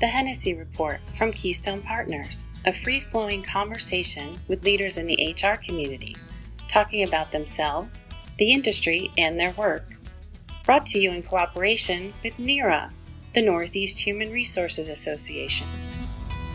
The Hennessy Report from Keystone Partners, a free flowing conversation with leaders in the HR community, talking about themselves, the industry, and their work. Brought to you in cooperation with NEHRA, the Northeast Human Resources Association.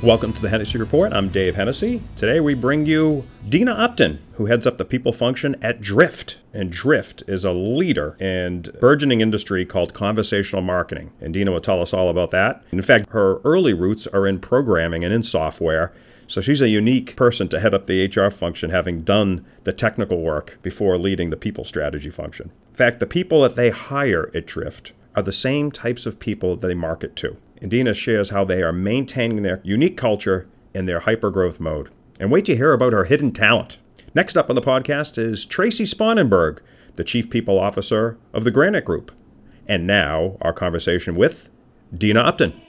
Welcome to the Hennessy Report. I'm Dave Hennessy. Today we bring you Dena Upton, who heads up the people function at Drift. And Drift is a leader in burgeoning industry called conversational marketing. And Dena will tell us all about that. In fact, her early roots are in programming and in software. So she's a unique person to head up the HR function, having done the technical work before leading the people strategy function. In fact, the people that they hire at Drift are the same types of people they market to. And Dena shares how they are maintaining their unique culture in their hypergrowth mode. And wait to hear about her hidden talent. Next up on the podcast is Tracy Spangenberg, the Chief People Officer of the Granite Group. And now, our conversation with Dena Upton.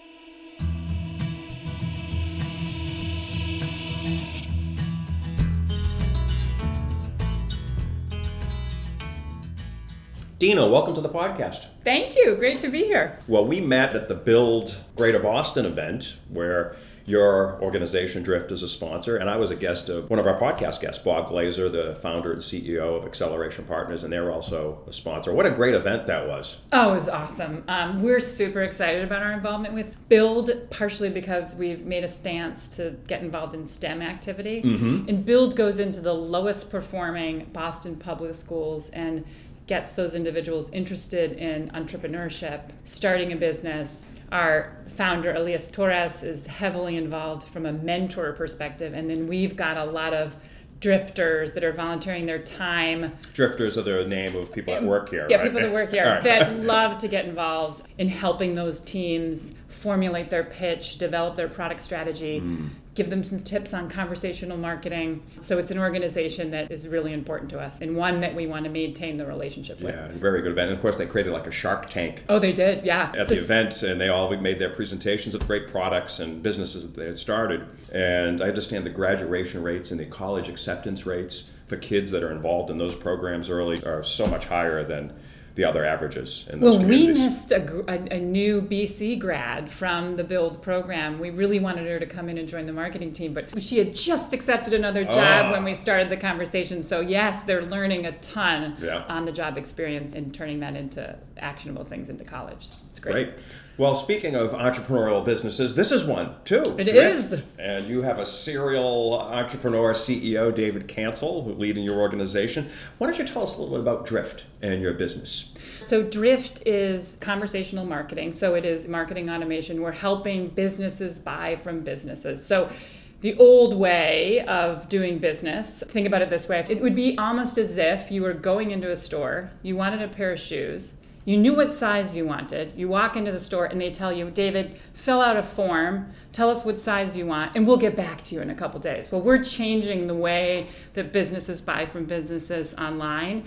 Dena, welcome to the podcast. Thank you. Great to be here. Well, we met at the Build Greater Boston event where your organization, Drift, is a sponsor, and I was a guest of one of our podcast guests, Bob Glazer, the founder and CEO of Acceleration Partners, and they're also a sponsor. What a great event that was! Oh, it was awesome. Um, we're super excited about our involvement with Build, partially because we've made a stance to get involved in STEM activity. Mm-hmm. And Build goes into the lowest performing Boston public schools and gets those individuals interested in entrepreneurship, starting a business. Our founder, Elias Torres, is heavily involved from a mentor perspective. And then we've got a lot of drifters that are volunteering their time. Drifters are the name of people that work here. Yeah, right? people that work here right. that love to get involved in helping those teams formulate their pitch, develop their product strategy, mm. Give them some tips on conversational marketing. So it's an organization that is really important to us and one that we want to maintain the relationship with. Yeah, very good event. And of course, they created like a Shark Tank. Oh, they did, yeah. At the event, and they all made their presentations of great products and businesses that they had started. And I understand the graduation rates and the college acceptance rates for kids that are involved in those programs early are so much higher than the other averages in those well we missed a, a, a, new bc grad from the build program we really wanted her to come in and join the marketing team but she had just accepted another job oh. when we started the conversation so yes they're learning a ton yeah. on the job experience and turning that into actionable things into college it's great, great. Well, speaking of entrepreneurial businesses, this is one too. It Drift. is, And you have a serial entrepreneur CEO, David Cancel, who leading your organization. Why don't you tell us a little bit about Drift and your business? So, Drift is conversational marketing. So, it is marketing automation. We're helping businesses buy from businesses. So, the old way of doing business, think about it this way it would be almost as if you were going into a store, you wanted a pair of shoes you knew what size you wanted. You walk into the store and they tell you, David, fill out a form, tell us what size you want, and we'll get back to you in a couple days. Well, we're changing the way that businesses buy from businesses online.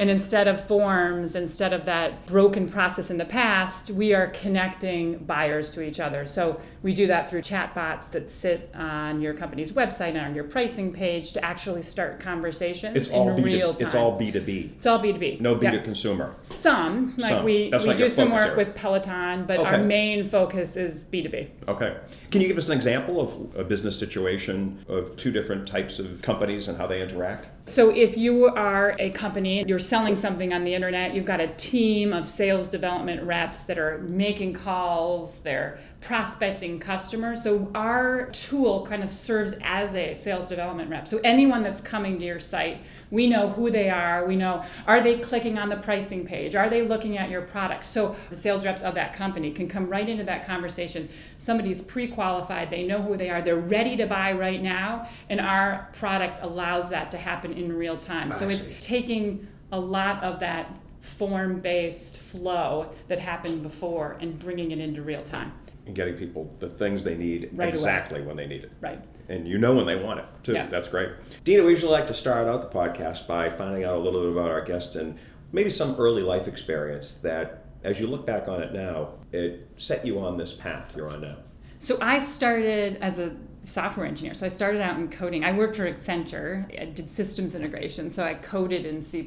And instead of forms, instead of that broken process in the past, we are connecting buyers to each other. So we do that through chatbots that sit on your company's website and on your pricing page to actually start conversations it's in all real time. It's all B2B. It's all B2B. No B2 yeah. consumer. Some, like some. we, That's we like do some work area. with Peloton, but okay. our main focus is B2B. Okay. Can you give us an example of a business situation of two different types of companies and how they interact? So, if you are a company, you're selling something on the internet, you've got a team of sales development reps that are making calls, they're prospecting customers. So, our tool kind of serves as a sales development rep. So, anyone that's coming to your site, we know who they are. We know are they clicking on the pricing page? Are they looking at your product? So, the sales reps of that company can come right into that conversation. Somebody's pre qualified, they know who they are, they're ready to buy right now, and our product allows that to happen in real time. So it's taking a lot of that form based flow that happened before and bringing it into real time. And getting people the things they need right exactly away. when they need it. Right. And you know when they want it too. Yeah. That's great. Dena, we usually like to start out the podcast by finding out a little bit about our guest and maybe some early life experience that, as you look back on it now, it set you on this path you're on now. So I started as a software engineer. So I started out in coding. I worked for Accenture. I did systems integration, so I coded in C++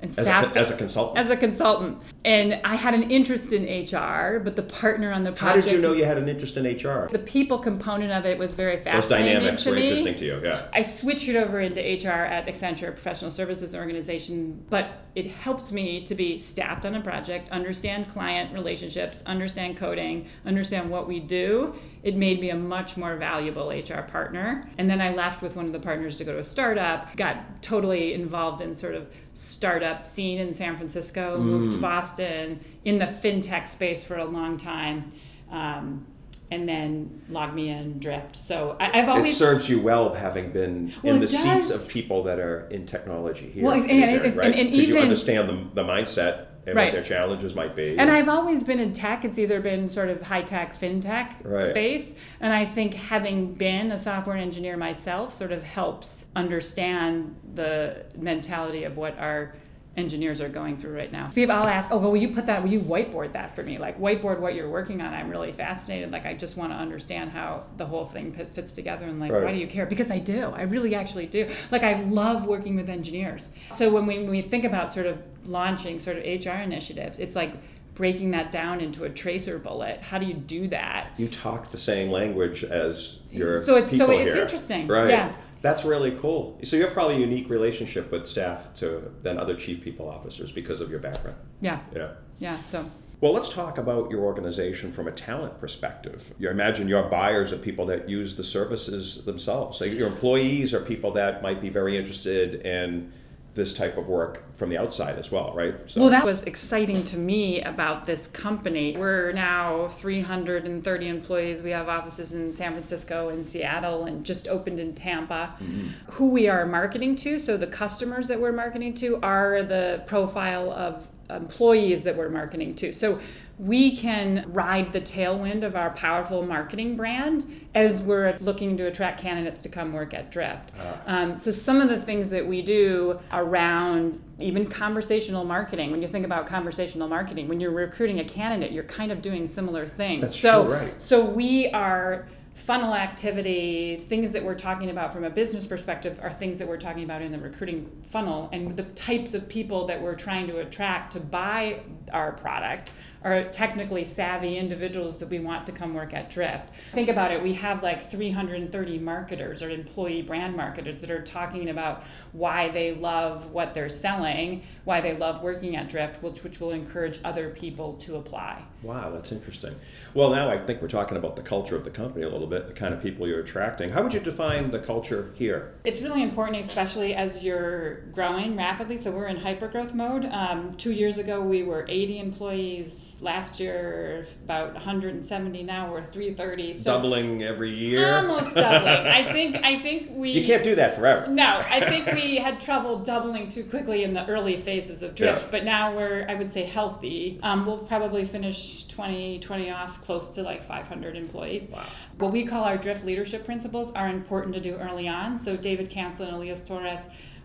and as a, as a consultant. as a consultant. And I had an interest in HR, but the partner on the project. How did you know you had an interest in HR? the people component of it was very Those fascinating dynamics to were me. interesting to you, yeah. I switched it over into HR at Accenture, a professional services organization, but it helped me to be staffed on a project, understand client relationships, understand coding, understand what we do. It made me a much more valuable HR partner. And then I left with one of the partners to go to a startup, got totally involved in sort of startup scene in San Francisco, moved Mm. to Boston in the fintech space for a long time. Um, and then LogMeIn drift. So I, I've always It serves you well having been Well, in the seats of people that are in technology here. Well, in and- right? and- and 'Cause you even- understand the, the mindset and Right. what their challenges might be. And I've always been in tech. It's either been sort of high tech, fintech Right. space. And I think having been a software engineer myself sort of helps understand the mentality of what our engineers are going through right now. People, I'll ask, oh, well, will you put that, will you whiteboard that for me? Like, whiteboard what you're working on. I'm really fascinated. Like, I just want to understand how the whole thing fit- fits together. And, like, Right. why do you care? Because I do. I really actually do. Like, I love working with engineers. So when we, when we think about sort of launching sort of HR initiatives, it's like, breaking that down into a tracer bullet. How do you do that? you talk the same language as your So it's- so it's here. interesting, right? yeah. That's really cool. So you have probably a unique relationship with staff to than other chief people officers because of your background. Yeah, Yeah. yeah. So Well, let's talk about your organization from a talent perspective. You imagine your buyers are people that use the services themselves. So your employees are people that might be very interested in this type of work from the outside as well, right? So, Well, that was exciting to me about this company. We're now 330 employees. We have offices in San Francisco and Seattle and just opened in Tampa. Mm-hmm. Who we are marketing to, so the customers that we're marketing to are the profile of employees that we're marketing to. So we can ride the tailwind of our powerful marketing brand as we're looking to attract candidates to come work at Drift. Um, so some of the things that we do around even conversational marketing, when you think about conversational marketing, when you're recruiting a candidate, you're kind of doing similar things. That's so, true, right. so we are funnel activity, things that we're talking about from a business perspective are things that we're talking about in the recruiting funnel. And the types of people that we're trying to attract to buy our product are technically savvy individuals that we want to come work at Drift. Think about it, we have like 330 marketers or employee brand marketers that are talking about why they love what they're selling, why they love working at Drift, which, which will encourage other people to apply. Wow, that's interesting. Well, now I think we're talking about the culture of the company a little bit, the kind of people you're attracting. How would you define the culture here? It's really important, especially as you're growing rapidly. So we're in hypergrowth mode. Um, two years ago, we were 80 employees. Last year, about 170. Now we're 330. So Doubling every year? almost doubling. I think. I think we. You can't do that forever. No, I think we had trouble doubling too quickly in the early phases of drift, Yeah. but now we're, I would say, healthy. Um, we'll probably finish 2020 off close to like 500 employees. Wow. What we call our drift leadership principles are important to do early on. So David Cancel and Elias Torres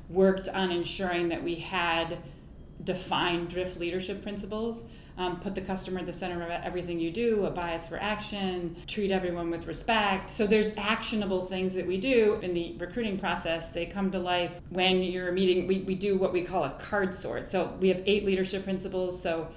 worked on ensuring that we had defined drift leadership principles. Um, put the customer at the center of everything you do, a bias for action, treat everyone with respect. So there's actionable things that we do in the recruiting process. They come to life when you're meeting. We, we do what we call a card sort. So we have eight leadership principles. So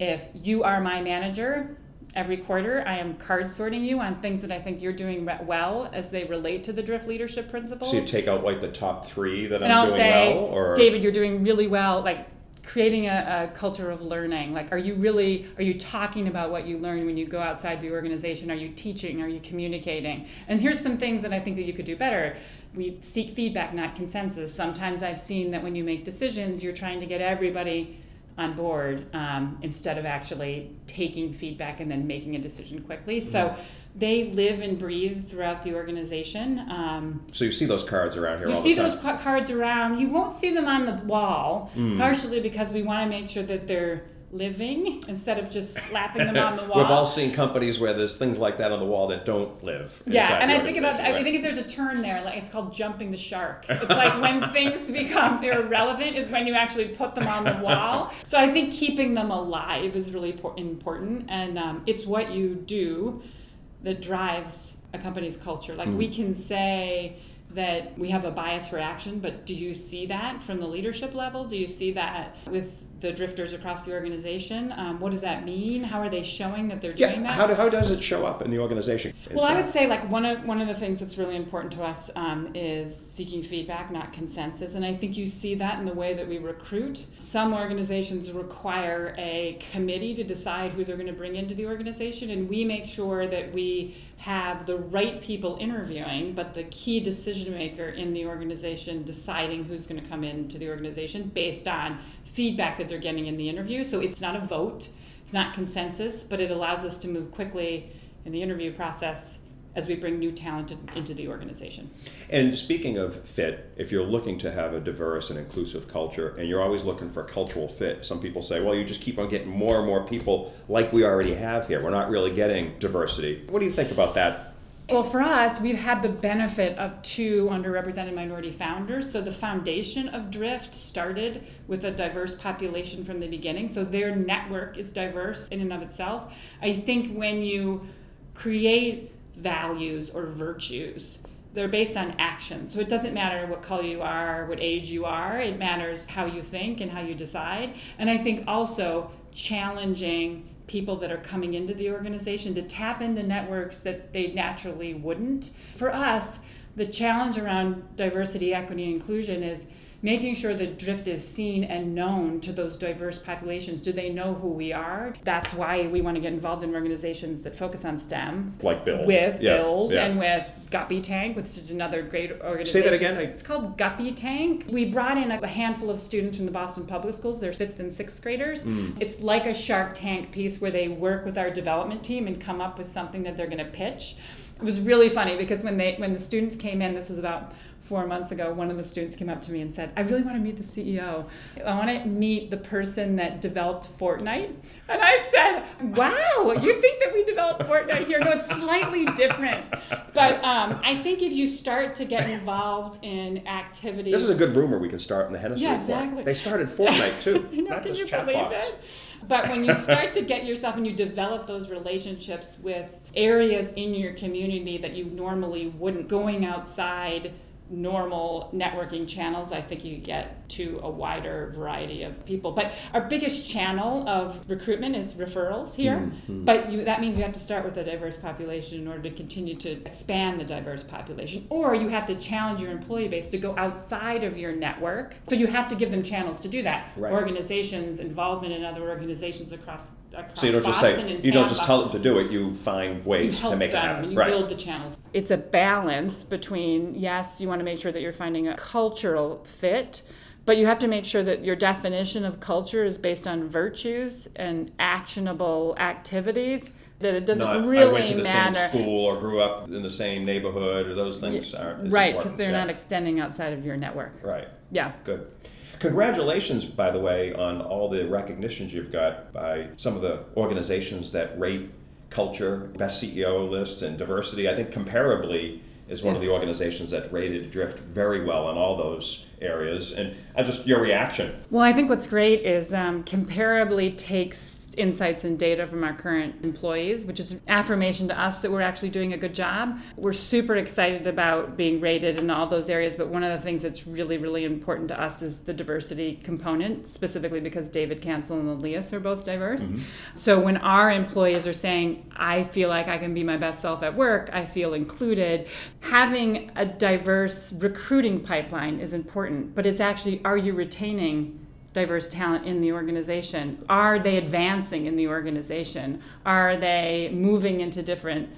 if you are my manager, every quarter I am card sorting you on things that I think you're doing well as they relate to the drift leadership principles. So you take out like the top three that and I'm I'll doing say, well, or David, you're doing really well. Like creating a, a culture of learning. Like, are you really are you talking about what you learn when you go outside the organization? Are you teaching? Are you communicating? And here's some things that I think that you could do better. We seek feedback, not consensus. Sometimes I've seen that when you make decisions, you're trying to get everybody on board um, instead of actually taking feedback and then making a decision quickly. So they live and breathe throughout the organization. Um, So you see those cards around here you all see the time. those cards around. You won't see them on the wall, Hmm. partially because we want to make sure that they're living instead of just slapping them on the wall. We've all seen companies where there's things like that on the wall that don't live. yeah, and I think about organization, I right? think there's a turn there, like it's called jumping the shark. It's like when things become irrelevant is when you actually put them on the wall. So I think keeping them alive is really important, and um, it's what you do that drives a company's culture. Like mm. we can say that we have a bias for action, but do you see that from the leadership level? Do you see that with the drifters across the organization? Um, what does that mean? How are they showing that they're doing yeah, that? How, do, how does it show up in the organization? Well, I would say like one of one of the things that's really important to us um, is seeking feedback, not consensus, and I think you see that in the way that we recruit. Some organizations require a committee to decide who they're going to bring into the organization, and we make sure that we have the right people interviewing, but the key decision maker in the organization deciding who's going to come into the organization based on feedback that they're getting in the interview. So it's not a vote, it's not consensus, but it allows us to move quickly in the interview process as we bring new talent into the organization. And speaking of fit, if you're looking to have a diverse and inclusive culture and you're always looking for cultural fit, some people say, well, you just keep on getting more and more people like we already have here. We're not really getting diversity. What do you think about that? Well, for us, we've had the benefit of two underrepresented minority founders. So the foundation of Drift started with a diverse population from the beginning. So their network is diverse in and of itself. I think when you create values or virtues. They're based on action. So it doesn't matter what color you are, what age you are, it matters how you think and how you decide. And I think also challenging people that are coming into the organization to tap into networks that they naturally wouldn't. For us, the challenge around diversity, equity, and inclusion is making sure that drift is seen and known to those diverse populations. Do they know who we are? That's why we want to get involved in organizations that focus on STEM. Like Build. With yeah. Build yeah. and with Guppy Tank, which is another great organization. Say that again. I... It's called Guppy Tank. We brought in a handful of students from the Boston Public Schools. They're fifth and sixth graders. Mm. It's like a Shark Tank piece where they work with our development team and come up with something that they're going to pitch. It was really funny because when they when the students came in, this was about four months ago, one of the students came up to me and said, I really want to meet the CEO. I want to meet the person that developed Fortnite. And I said, Wow, you think that we developed Fortnite here? No, it's slightly different. But um, I think if you start to get involved in activities. This is a good rumor we can start in the Hennessy Yeah, report. exactly. They started Fortnite too, know, not just chatbots. But when you start to get yourself and you develop those relationships with areas in your community that you normally wouldn't, going outside normal networking channels, I think you get to a wider variety of people. But our biggest channel of recruitment is referrals here. Mm-hmm. But you, that means you have to start with a diverse population in order to continue to expand the diverse population. Or you have to challenge your employee base to go outside of your network. So you have to give them channels to do that. Right. Organizations, involvement in other organizations across so you don't just say you don't just tell them to do it. You find ways you to make them, it happen. You right. build the channels. It's a balance between yes, you want to make sure that you're finding a cultural fit, but you have to make sure that your definition of culture is based on virtues and actionable activities. That it doesn't not, really I went to the matter. same school or grew up in the same neighborhood or those things yeah, aren't right because they're yeah. not extending outside of your network. Right. Yeah. Good. Congratulations, by the way, on all the recognitions you've got by some of the organizations that rate culture, best CEO list, and diversity. I think comparably is one of the organizations that rated Drift very well in all those areas. And just your reaction. Well, I think what's great is um, comparably takes insights and data from our current employees, which is affirmation to us that we're actually doing a good job. We're super excited about being rated in all those areas, but one of the things that's really, really important to us is the diversity component, specifically because David Cancel and Elias are both diverse. Mm-hmm. So when our employees are saying, I feel like I can be my best self at work, I feel included, having a diverse recruiting pipeline is important, but it's actually, are you retaining diverse talent in the organization? Are they advancing in the organization? Are they moving into different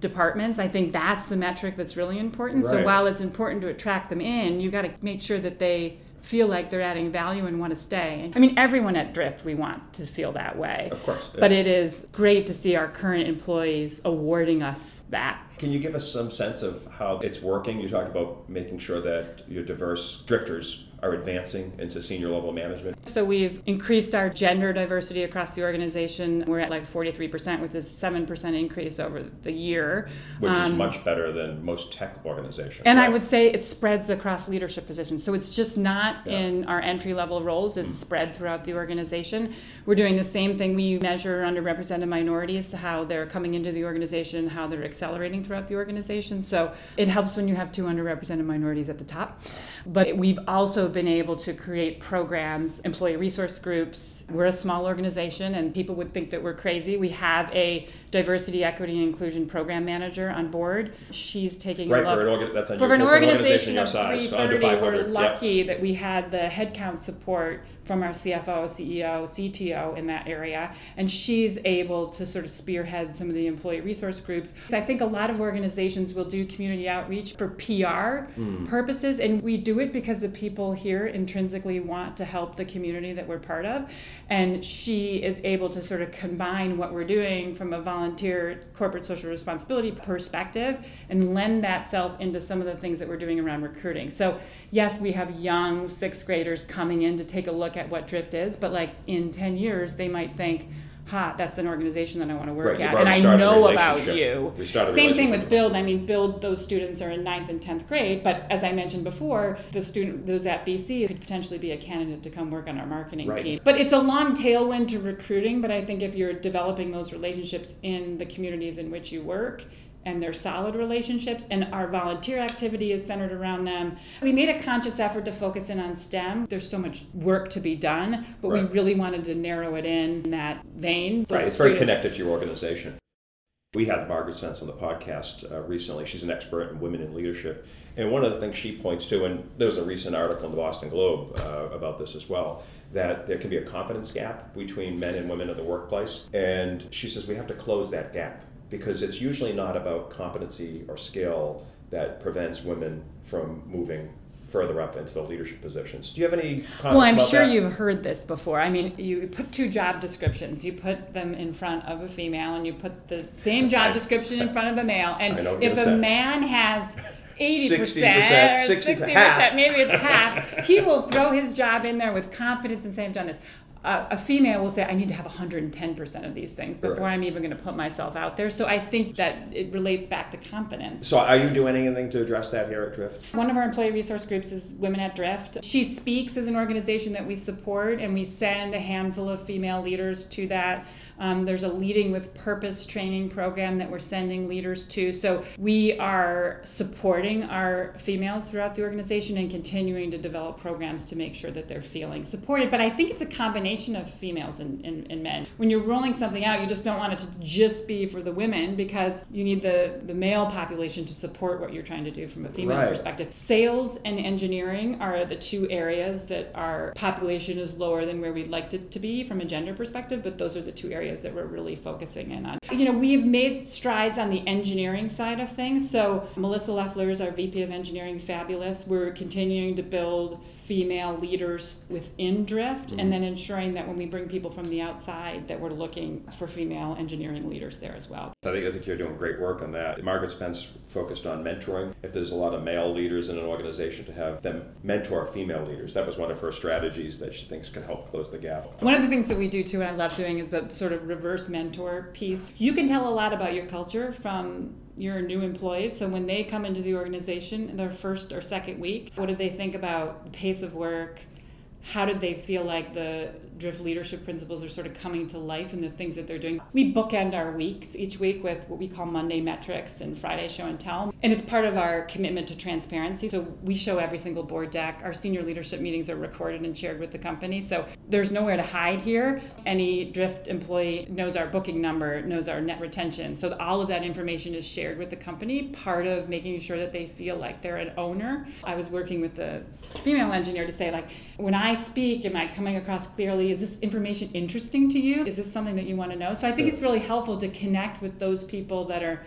departments? I think that's the metric that's really important. Right. So while it's important to attract them in, you got to make sure that they feel like they're adding value and want to stay. I mean, everyone at Drift, we want to feel that way. Of course. Yeah. But it is great to see our current employees awarding us that. Can you give us some sense of how it's working? You talked about making sure that your diverse drifters are advancing into senior level management? So we've increased our gender diversity across the organization. We're at like 43% with this 7% increase over the year. Which um, is much better than most tech organizations. And right? I would say it spreads across leadership positions. So it's just not yeah. in our entry level roles, it's mm. spread throughout the organization. We're doing the same thing. We measure underrepresented minorities, how they're coming into the organization, how they're accelerating throughout the organization. So it helps when you have two underrepresented minorities at the top. But we've also been able to create programs, employee resource groups. We're a small organization, and people would think that we're crazy. We have a diversity, equity, and inclusion program manager on board. She's taking right, a look. For an, orga- that's for an organization, organization of 330, we're lucky yep. that we had the headcount support from our CFO, CEO, CTO in that area, and she's able to sort of spearhead some of the employee resource groups. I think a lot of organizations will do community outreach for PR mm. purposes, and we do it because the people here intrinsically want to help the community that we're part of, and she is able to sort of combine what we're doing from a volunteer corporate social responsibility perspective and lend that self into some of the things that we're doing around recruiting. So yes, we have young sixth graders coming in to take a look at what Drift is, but like in 10 years, they might think, ha, that's an organization that I want to work right, at, and I know about you. Same thing with Build. I mean, Build, those students are in ninth and 10th grade, but as I mentioned before, the student those at BC could potentially be a candidate to come work on our marketing right. team. But it's a long tailwind to recruiting, but I think if you're developing those relationships in the communities in which you work, and they're solid relationships and our volunteer activity is centered around them. We made a conscious effort to focus in on stem. There's so much work to be done but right. we really wanted to narrow it in, in that vein. Right it's very connected to your organization. We had Margaret Spence on the podcast uh, recently. She's an expert in women in leadership. And one of the things she points to and there was a recent article in the boston globe uh, about this as well that there can be a confidence gap between men and women in the workplace. And she says we have to close that gap because it's usually not about competency or skill that prevents women from moving further up into the leadership positions. Do you have any comments? Well, I'm sure that? you've heard this before. I mean, you put two job descriptions, you put them in front of a female, and you put the same job description in front of a male. And if a man has 80%, 60%, 60 60%, maybe it's half, he will throw his job in there with confidence and say, I've done this a female will say, I need to have 110% of these things before right. I'm even going to put myself out there. So I think that it relates back to confidence. So are you doing anything to address that here at Drift? One of our employee resource groups is Women at Drift. She Speaks as an organization that we support, and we send a handful of female leaders to that um, there's a Leading with Purpose training program that we're sending leaders to. So we are supporting our females throughout the organization and continuing to develop programs to make sure that they're feeling supported. But I think it's a combination of females and, and, and men. When you're rolling something out, you just don't want it to just be for the women because you need the, the male population to support what you're trying to do from a female right. perspective. Sales and engineering are the two areas that our population is lower than where we'd like it to be from a gender perspective, but those are the two areas areas that we're really focusing in on. You know, we've made strides on the engineering side of things. So Melissa Leffler is our VP of Engineering, fabulous. We're continuing to build female leaders within Drift, mm-hmm. and then ensuring that when we bring people from the outside, that we're looking for female engineering leaders there as well. I think I think you're doing great work on that. Margaret Spence focused on mentoring. If there's a lot of male leaders in an organization, to have them mentor female leaders. That was one of her strategies that she thinks can help close the gap. One of the things that we do too, and I love doing, is that sort of reverse mentor piece. You can tell a lot about your culture from your new employees. So when they come into the organization in their first or second week, what do they think about the pace of work? How did they feel like the drift leadership principles are sort of coming to life in the things that they're doing. We bookend our weeks each week with what we call Monday metrics and Friday show and tell. And it's part of our commitment to transparency. So we show every single board deck. Our senior leadership meetings are recorded and shared with the company. So there's nowhere to hide here. Any drift employee knows our booking number, knows our net retention. So all of that information is shared with the company, part of making sure that they feel like they're an owner. I was working with the female engineer to say like when I speak, am I coming across clearly? is this information interesting to you? Is this something that you want to know? So I think it's really helpful to connect with those people that are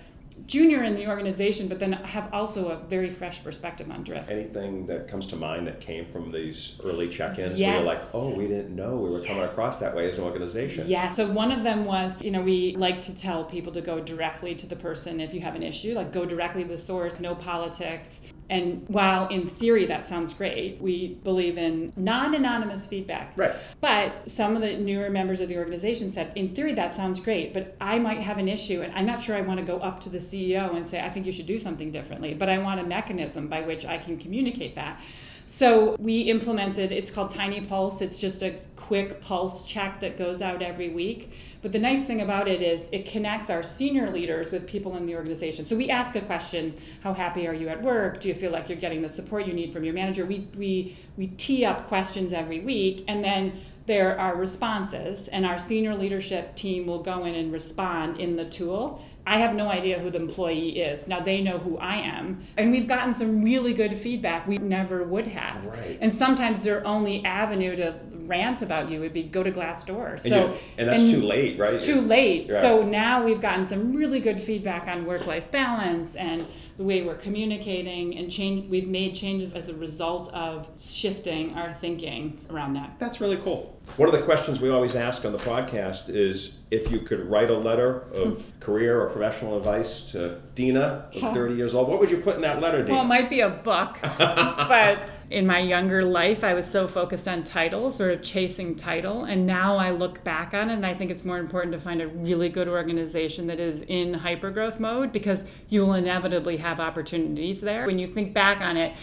junior in the organization, but then have also a very fresh perspective on drift. Anything that comes to mind that came from these early check-ins yes. where you're like, oh, we didn't know we were yes. coming across that way as an organization. Yeah. So one of them was, you know, we like to tell people to go directly to the person if you have an issue, like go directly to the source, no politics. And while in theory that sounds great, we believe in non anonymous feedback. Right. But some of the newer members of the organization said, in theory, that sounds great, but I might have an issue and I'm not sure I want to go up to the CEO and say, I think you should do something differently, but I want a mechanism by which I can communicate that. So we implemented, it's called Tiny Pulse. It's just a quick pulse check that goes out every week. But the nice thing about it is it connects our senior leaders with people in the organization. So we ask a question, how happy are you at work? Do you feel like you're getting the support you need from your manager? We we we tee up questions every week and then there are responses and our senior leadership team will go in and respond in the tool I have no idea who the employee is. Now they know who I am. And we've gotten some really good feedback we never would have. Right. And sometimes their only avenue to rant about you would be go to Glassdoor. So and, and that's and too late, right? Too late. Right. So now we've gotten some really good feedback on work-life balance and the way we're communicating and change we've made changes as a result of shifting our thinking around that. That's really cool. One of the questions we always ask on the podcast is if you could write a letter of hmm. career or professional advice to Dena of 30 years old, what would you put in that letter, Dena? Well, it might be a book, but in my younger life, I was so focused on title, sort of chasing title. And now I look back on it and I think it's more important to find a really good organization that is in hypergrowth mode because you will inevitably have opportunities there. When you think back on it,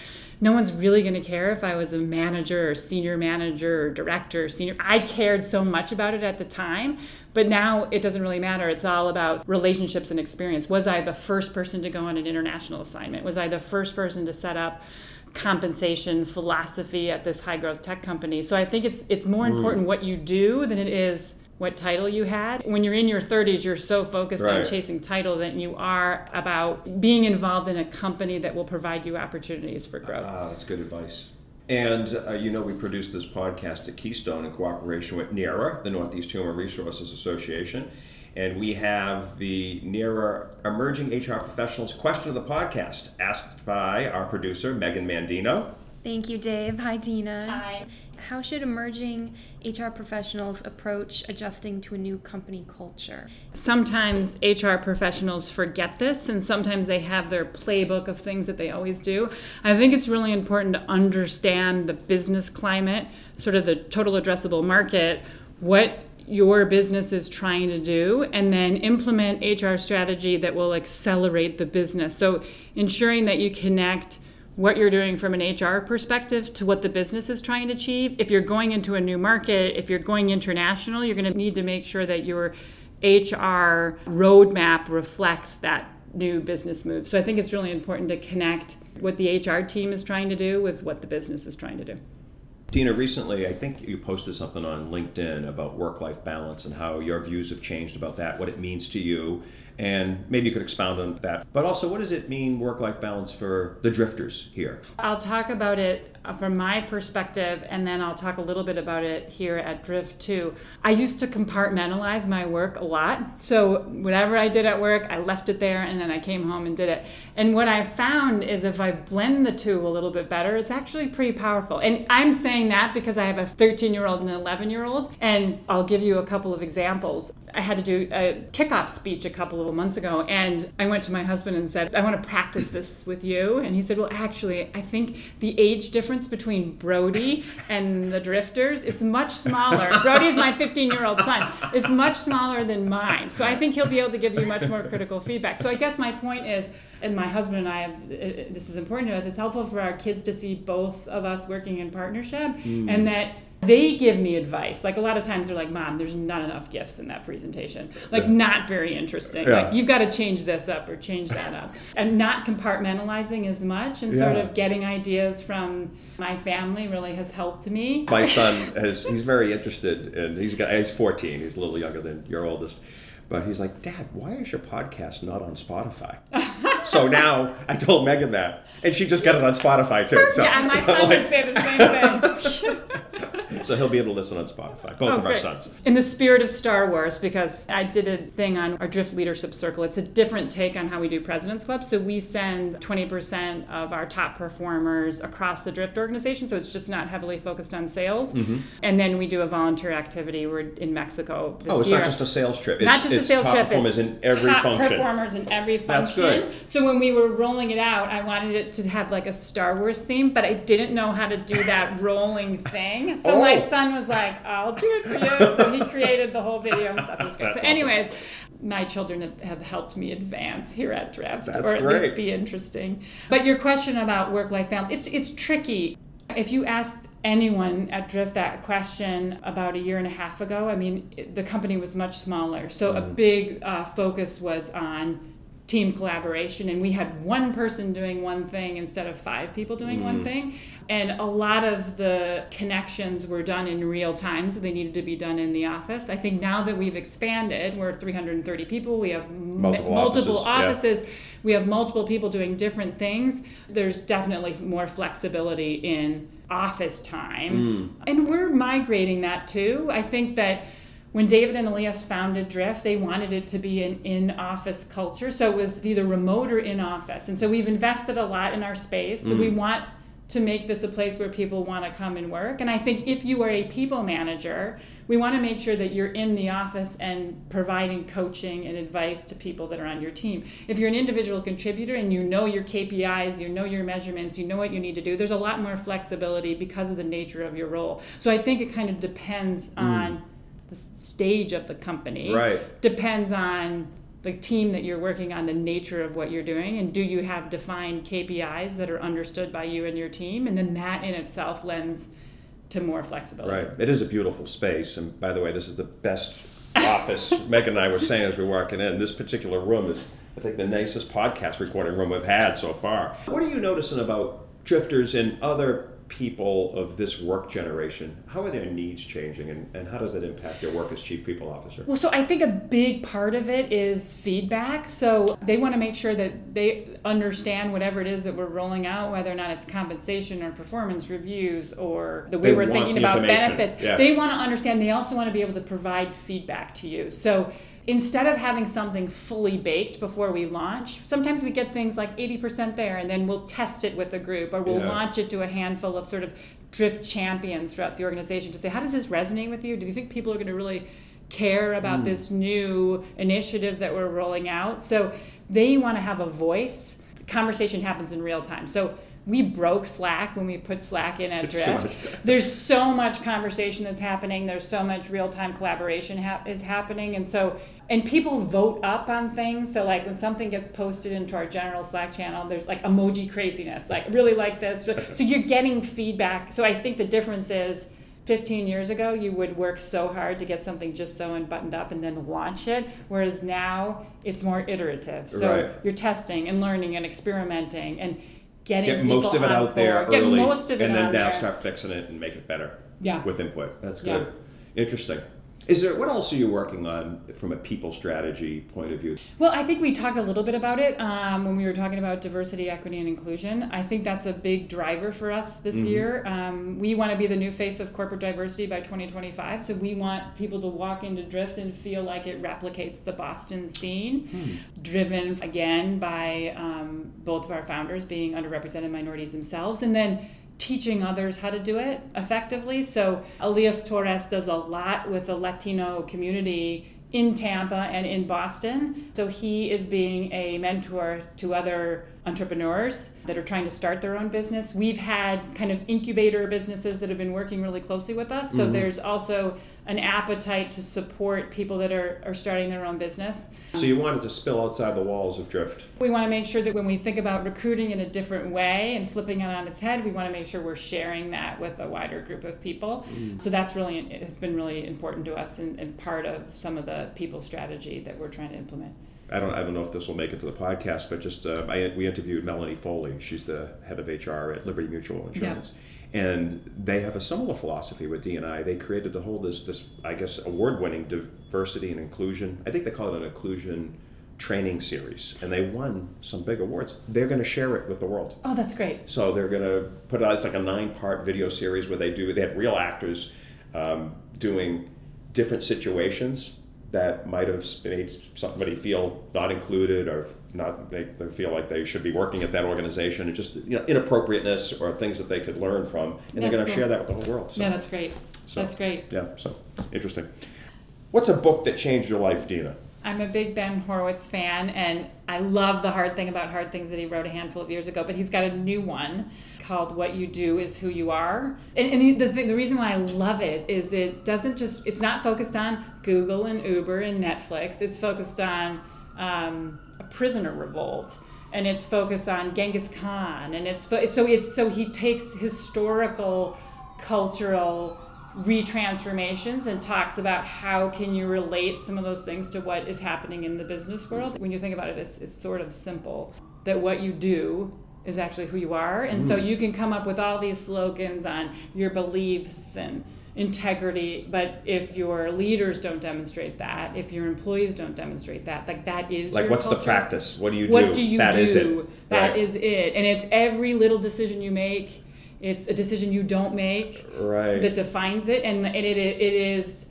no one's really going to care if I was a manager or senior manager or director or senior. I cared so much about it at the time, but now it doesn't really matter. It's all about relationships and experience. Was I the first person to go on an international assignment? Was I the first person to set up compensation philosophy at this high growth tech company? So I think it's it's more mm. important what you do than it is what title you had. When you're in your 30s, you're so focused right. on chasing title that you are about being involved in a company that will provide you opportunities for growth. Ah, that's good advice. And uh, you know, we produced this podcast at Keystone in cooperation with NEHRA, the Northeast Human Resources Association. And we have the NEHRA Emerging HR Professionals question of the podcast, asked by our producer, Megan Mandino. Thank you, Dave. Hi, Dena. Hi. How should emerging HR professionals approach adjusting to a new company culture? Sometimes HR professionals forget this, and sometimes they have their playbook of things that they always do. I think it's really important to understand the business climate, sort of the total addressable market, what your business is trying to do and then implement HR strategy that will accelerate the business. So ensuring that you connect what you're doing from an HR perspective to what the business is trying to achieve. If you're going into a new market, if you're going international, you're going to need to make sure that your HR roadmap reflects that new business move. So I think it's really important to connect what the HR team is trying to do with what the business is trying to do. Dena, recently I think you posted something on LinkedIn about work life balance and how your views have changed about that, what it means to you, and maybe you could expound on that. But also, what does it mean, work life balance, for the drifters here? I'll talk about it uh, from my perspective, and then I'll talk a little bit about it here at Drift too. I used to compartmentalize my work a lot. So, whatever I did at work, I left it there, and then I came home and did it. And what I found is if I blend the two a little bit better, it's actually pretty powerful. And I'm saying that because I have a 13 year old and an 11 year old, and I'll give you a couple of examples. I had to do a kickoff speech a couple of months ago, and I went to my husband and said, I want to practice this with you. And he said, Well, actually, I think the age difference between Brody and the Drifters is much smaller. Brody's my 15 year old son, is much smaller than mine. So I think he'll be able to give you much more critical feedback. So I guess my point is, and my husband and I, have, uh, this is important to us, it's helpful for our kids to see both of us working in partnership mm. and that they give me advice. Like a lot of times they're like, Mom, there's not enough gifts in that presentation. Like, yeah. not very interesting. Yeah. Like, you've got to change this up or change that up. and not compartmentalizing as much and yeah. sort of getting ideas from my family really has helped me. My son has, he's very interested and he's got, he's 14, he's a little younger than your oldest. But he's like, Dad, why is your podcast not on Spotify? so now I told Megan that, and she just got it on Spotify too. So, yeah, my son like, would say the same thing. so he'll be able to listen on Spotify. Both Oh, of our sons. In the spirit of Star Wars, because I did a thing on our Drift Leadership Circle. It's a different take on how we do President's Club. So we send 20% of our top performers across the Drift organization. So it's just not heavily focused on sales. Mm-hmm. And then we do a volunteer activity. We're in Mexico this Oh, it's year. not just a sales trip. It's, not just a sales top trip. performers it's in every top function. performers in every That's good. So when we were rolling it out, I wanted it to have like a Star Wars theme, but I didn't know how to do that rolling thing. So my son was like, "I'll do it for you." So he created the whole video and stuff. It was great. That's so, awesome. anyways, my children have, have helped me advance here at Drift, That's or at great. least be interesting. But your question about work-life balance, it's it's tricky. If you asked anyone at Drift that question about a year and a half ago, I mean, the company was much smaller. So Mm-hmm. a big uh, focus was on team collaboration, and we had one person doing one thing instead of five people doing Mm. one thing. And a lot of the connections were done in real time, so they needed to be done in the office. I think now that we've expanded, we're 330 people, we have Multiple multiple offices, yeah. offices we have multiple people doing different things, there's definitely more flexibility in office time. And we're migrating that too. I think that when David and Elias founded Drift, they wanted it to be an in office culture. So it was either remote or in office. And so we've invested a lot in our space. So we mm. want to make this a place where people want to come and work. And I think if you are a people manager, we want to make sure that you're in the office and providing coaching and advice to people that are on your team. If you're an individual contributor and you know your KPIs, you know your measurements, you know what you need to do, there's a lot more flexibility because of the nature of your role. So I think it kind of depends mm. on the stage of the company. Right. Depends on the team that you're working on, the nature of what you're doing, and do you have defined KPIs that are understood by you and your team? And then that in itself lends to more flexibility. Right. It is a beautiful space. And by the way, this is the best office. Megan and I were saying as we were walking in, this particular room is, I think, the nicest podcast recording room we've had so far. What are you noticing about drifters and other people of this work generation? How are their needs changing and, and how does that impact your work as chief people officer? Well, so I think a big part of it is feedback. So they want to make sure that they understand whatever it is that we're rolling out, whether or not it's compensation or performance reviews or the way They we're thinking about benefits. Yeah. They want to understand. They also want to be able to provide feedback to you. So instead of having something fully baked before we launch, sometimes we get things like 80% there and then we'll test it with a group or we'll Yeah. launch it to a handful of sort of drift champions throughout the organization to say, how does this resonate with you? Do you think people are going to really care about mm. this new initiative that we're rolling out? So they want to have a voice. Conversation happens in real time. So we broke Slack when we put Slack in at It's so Drift. There's so much conversation that's happening. There's so much real time collaboration ha- is happening, and so and people vote up on things. So like when something gets posted into our general Slack channel, there's like emoji craziness, like really like this. So you're getting feedback. So I think the difference is. 15 years ago, you would work so hard to get something just so and buttoned up and then launch it. Whereas now, it's more iterative. So Right. you're testing and learning and experimenting and getting Get most of it out there board. Get early, most of it and then now there. start fixing it and make it better. Yeah. With input. That's Yeah. good. Interesting. Is there what else are you working on from a people strategy point of view? Well, I think we talked a little bit about it um, when we were talking about diversity, equity, and inclusion. I think that's a big driver for us this year. Um, we want to be the new face of corporate diversity by 2025. So we want people to walk into Drift and feel like it replicates the Boston scene, driven again by um, both of our founders being underrepresented minorities themselves, and then teaching others how to do it effectively. So Elias Torres does a lot with the Latino community in Tampa and in Boston. So he is being a mentor to other entrepreneurs that are trying to start their own business. We've had kind of incubator businesses that have been working really closely with us. So mm-hmm. there's also an appetite to support people that are, are starting their own business. So you wanted to spill outside the walls of Drift. We want to make sure that when we think about recruiting in a different way and flipping it on its head, we want to make sure we're sharing that with a wider group of people. Mm. So that's really it has been really important to us and, and part of some of the people strategy that we're trying to implement. I don't, I don't know if this will make it to the podcast, but just uh, I, we interviewed Melanie Foley. She's the head of HR at Liberty Mutual Insurance, and they have a similar philosophy with D&I. They created the whole this this I guess award-winning diversity and inclusion. I think they call it an inclusion training series, and they won some big awards. They're going to share it with the world. Oh, that's great. So they're going to put it out it's like a nine-part video series where they do they have real actors um, doing different situations that might have made somebody feel not included or not make them feel like they should be working at that organization and just you know inappropriateness or things that they could learn from and they're going to cool. share that with the whole world so, Yeah, that's great. So- That's great. yeah so interesting what's a book that changed your life dena I'm a big Ben Horowitz fan, and I love The Hard Thing About Hard Things that he wrote a handful of years ago. But he's got a new one called What You Do Is Who You Are. And, and the, thing, the reason why I love it is it doesn't just, it's not focused on Google and Uber and Netflix, it's focused on um, a prisoner revolt. And it's focused on Genghis Khan, and it's so it's so he takes historical, cultural retransformations and talks about how can you relate some of those things to what is happening in the business world when you think about it it's, it's sort of simple that what you do is actually who you are and so mm. you can come up with all these slogans on your beliefs and integrity but if your leaders don't demonstrate that if your employees don't demonstrate that like that is like what's the practice what do you do What do you That do? is it That Right. is it. And it's every little decision you make. It's a decision you don't make right that defines it. And it, it, it is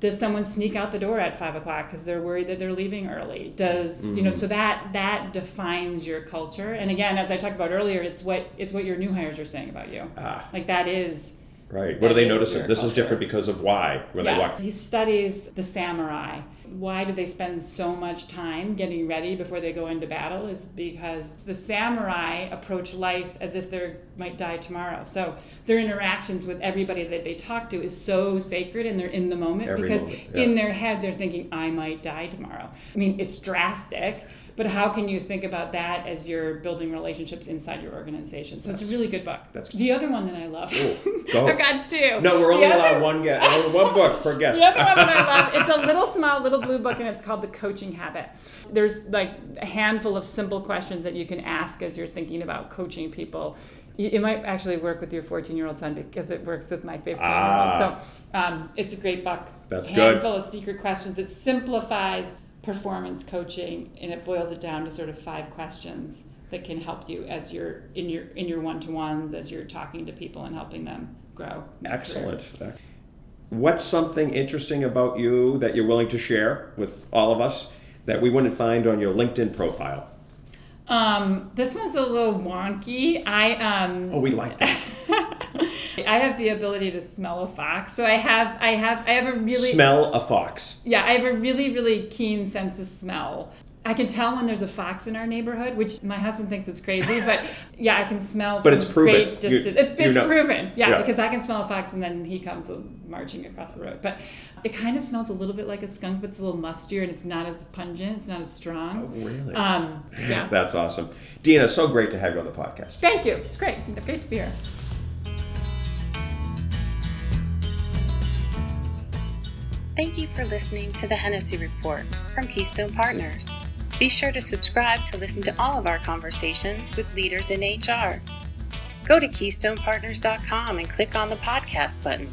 does someone sneak out the door at five o'clock because they're worried that they're leaving early? Does you Mm-hmm. know? So that that defines your culture. And again, as I talked about earlier, it's what it's what your new hires are saying about you. ah, Like that is right what that do they noticing? this is different because of why when they walk he studies the samurai. Why do they spend so much time getting ready before they go into battle? Is because the samurai approach life as if they might die tomorrow. So their interactions with everybody that they talk to is so sacred and they're in the moment Every because moment, yeah. in their head they're thinking, I might die tomorrow. I mean, it's drastic. But how can you think about that as you're building relationships inside your organization? So it's a really good book. that's- the other one that I love. Ooh, go. I've got two. no we're The only other- allowed one guest one book per guest the other one that I love, it's a little small, little blue book, and it's called The Coaching Habit. There's like a handful of simple questions that you can ask as you're thinking about coaching people. It might actually work with your 14 year old son because it works with my 15 year Ah. old. So um, it's a great book. That's a good. handful of secret questions. It simplifies performance coaching and it boils it down to sort of five questions that can help you as you're in your in your one-to-ones as you're talking to people and helping them grow. career. Excellent. What's something interesting about you that you're willing to share with all of us that we wouldn't find on your LinkedIn profile? Um, this one's a little wonky. I um, Oh, we like that. I have the ability to smell a fox, so I have I have I have a really Smell a fox. yeah I have a really really keen sense of smell. I can tell when there's a fox in our neighborhood, which my husband thinks it's crazy, but yeah, I can smell. But it's proven. Great distance. it's you it's proven, yeah, Yeah. because I can smell a fox, and then he comes marching across the road. But it kind of smells a little bit like a skunk, but it's a little mustier, and it's not as pungent. It's not as strong. Oh, really? Um, yeah. That's awesome. Dena, so great to have you on the podcast. Thank you. It's great. It's great to be here. Thank you for listening to the Hennessy Report from Keystone Partners. Be sure to subscribe to listen to all of our conversations with leaders in HR. Go to KeystonePartners.com and click on the podcast button.